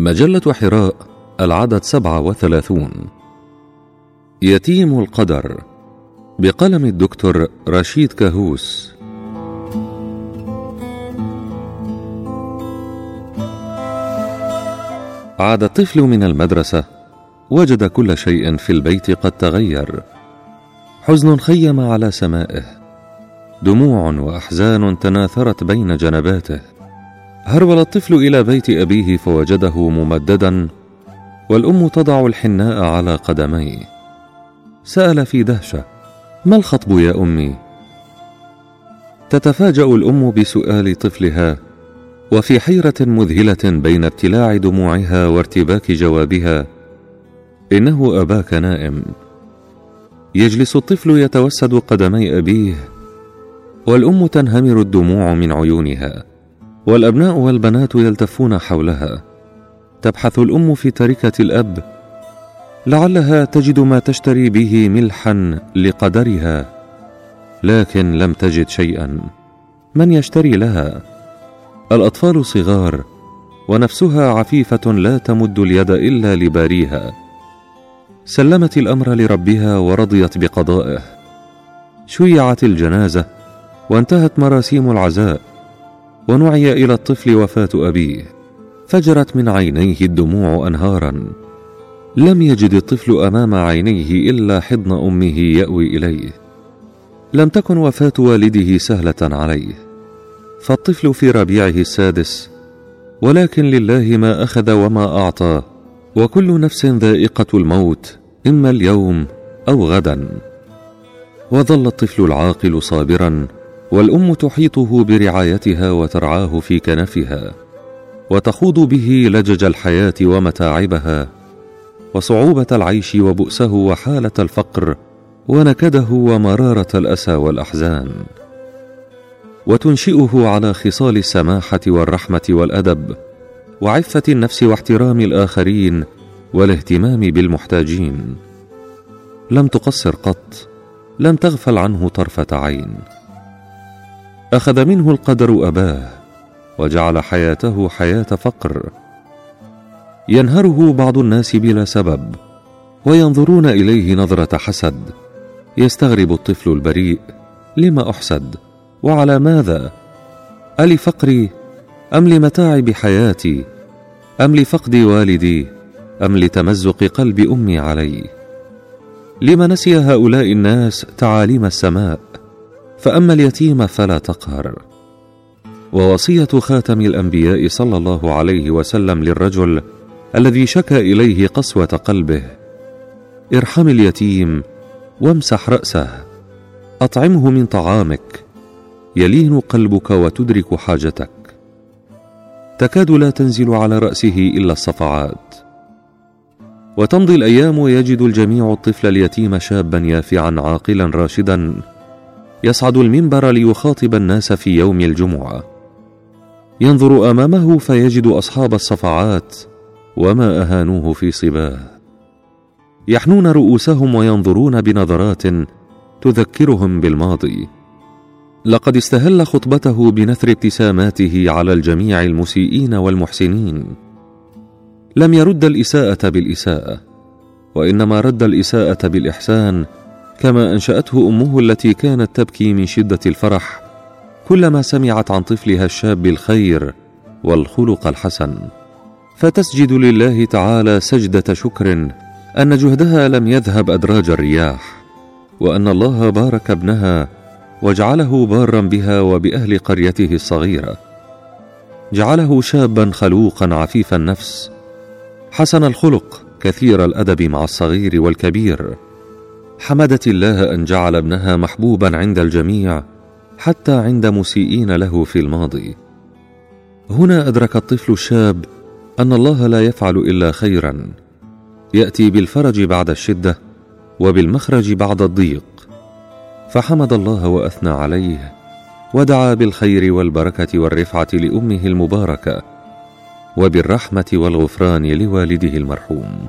مجلة حراء العدد سبعة وثلاثون. يتيم القدر بقلم الدكتور رشيد كهوس. عاد الطفل من المدرسة وجد كل شيء في البيت قد تغير. حزن خيم على سمائه دموع وأحزان تناثرت بين جنباته. هرول الطفل إلى بيت أبيه فوجده ممددا والأم تضع الحناء على قدميه. سأل في دهشة ما الخطب يا أمي؟ تتفاجأ الأم بسؤال طفلها وفي حيرة مذهلة بين ابتلاع دموعها وارتباك جوابها إنه أباك نائم. يجلس الطفل يتوسد قدمي أبيه والأم تنهمر الدموع من عيونها. والأبناء والبنات يلتفون حولها. تبحث الأم في تركة الأب. لعلها تجد ما تشتري به ملحا لقدرها لكن لم تجد شيئا. من يشتري لها؟ الأطفال صغار ونفسها عفيفة لا تمد اليد إلا لباريها. سلمت الأمر لربها ورضيت بقضائه. شيعت الجنازة وانتهت مراسيم العزاء. ونعي إلى الطفل وفاة أبيه. فجرت من عينيه الدموع انهارا. لم يجد الطفل أمام عينيه إلا حضن أمه يأوي إليه. لم تكن وفاة والده سهلة عليه. فالطفل في ربيعه السادس ولكن لله ما أخذ وما أعطى وكل نفس ذائقة الموت إما اليوم أو غدا. وظل الطفل العاقل صابرا والأم تحيطه برعايتها وترعاه في كنفها وتخوض به لجج الحياة ومتاعبها وصعوبة العيش وبؤسه وحالة الفقر ونكده ومرارة الأسى والأحزان. وتنشئه على خصال السماحة والرحمة والأدب وعفة النفس واحترام الآخرين والاهتمام بالمحتاجين. لم تقصر قط لم تغفل عنه طرفة عين. أخذ منه القدر أباه وجعل حياته حياة فقر. ينهره بعض الناس بلا سبب وينظرون إليه نظرة حسد. يستغرب الطفل البريء لم أحسد؟ وعلى ماذا؟ الفقري أم لمتاعب حياتي أم لفقد والدي؟ أم لتمزق قلب أمي علي؟ لم نسي هؤلاء الناس تعاليم السماء فأما اليتيم فلا تقهر. ووصية خاتم الأنبياء صلى الله عليه وسلم للرجل الذي شكا إليه قسوة قلبه. ارحم اليتيم وامسح رأسه. أطعمه من طعامك. يلين قلبك وتدرك حاجتك. تكاد لا تنزل على رأسه إلا الصفعات. وتمضي الأيام ويجد الجميع الطفل اليتيم شابا يافعا عاقلا راشدا. يصعد المنبر ليخاطب الناس في يوم الجمعة. ينظر أمامه فيجد أصحاب الصفعات وما أهانوه في صباه. يحنون رؤوسهم وينظرون بنظرات تذكرهم بالماضي. لقد استهل خطبته بنثر ابتساماته على الجميع المسيئين والمحسنين. لم يرد الإساءة بالإساءة وإنما رد الإساءة بالإحسان كما أنشأته أمه التي كانت تبكي من شدة الفرح كلما سمعت عن طفلها الشاب الخير والخلق الحسن. فتسجد لله تعالى سجدة شكر أن جهدها لم يذهب أدراج الرياح وأن الله بارك ابنها وجعله بارا بها وبأهل قريته الصغيرة. جعله شابا خلوقا عفيف النفس. حسن الخلق كثير الأدب مع الصغير والكبير. حمدت الله أن جعل ابنها محبوبا عند الجميع حتى عند مسيئين له في الماضي. هنا أدرك الطفل الشاب أن الله لا يفعل إلا خيرا. يأتي بالفرج بعد الشدة وبالمخرج بعد الضيق. فحمد الله وأثنى عليه ودعا بالخير والبركة والرفعة لأمه المباركة وبالرحمة والغفران لوالده المرحوم.